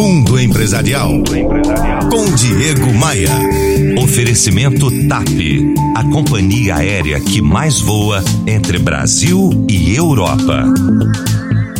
Mundo Empresarial. Com Diego Maia. Oferecimento TAP. A companhia aérea que mais voa entre Brasil e Europa.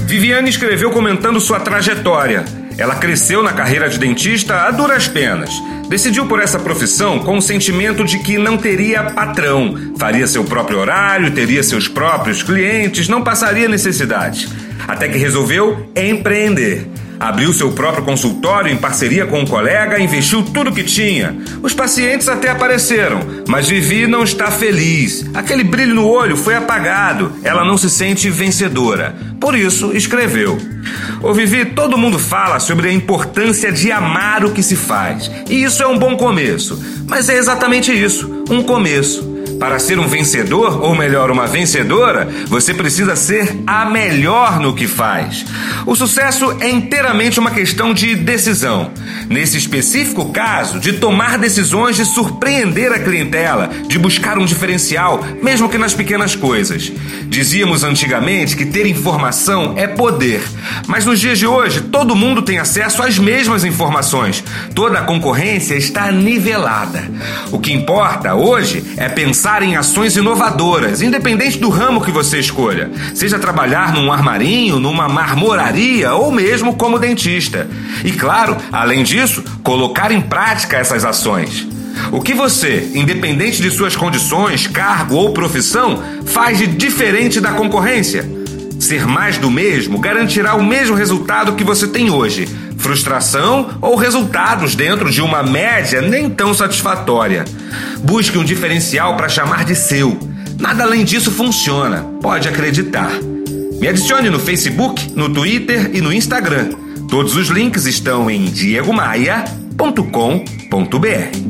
Viviane escreveu comentando sua trajetória. Ela cresceu na carreira de dentista a duras penas. Decidiu por essa profissão com o sentimento de que não teria patrão, faria seu próprio horário, teria seus próprios clientes, não passaria necessidade. Até que resolveu empreender. Abriu seu próprio consultório em parceria com um colega, investiu tudo que tinha. Os pacientes até apareceram, mas Vivi não está feliz. Aquele brilho no olho foi apagado. Ela não se sente vencedora. Por isso, escreveu. Ô Vivi, todo mundo fala sobre a importância de amar o que se faz. E isso é um bom começo. Mas é exatamente isso, um começo. Para ser um vencedor, ou melhor, uma vencedora, você precisa ser a melhor no que faz. O sucesso é inteiramente uma questão de decisão. Nesse específico caso, de tomar decisões de surpreender a clientela, de buscar um diferencial, mesmo que nas pequenas coisas. Dizíamos antigamente que ter informação é poder, mas nos dias de hoje todo mundo tem acesso às mesmas informações. Toda a concorrência está nivelada. O que importa hoje é pensar pensar em ações inovadoras, independente do ramo que você escolha, seja trabalhar num armarinho, numa marmoraria ou mesmo como dentista. E claro, além disso, colocar em prática essas ações. O que você, independente de suas condições, cargo ou profissão, faz de diferente da concorrência? Ser mais do mesmo garantirá o mesmo resultado que você tem hoje frustração ou resultados dentro de uma média nem tão satisfatória. Busque um diferencial para chamar de seu. Nada além disso funciona, pode acreditar. Me adicione no Facebook, no Twitter e no Instagram. Todos os links estão em diegomaia.com.br.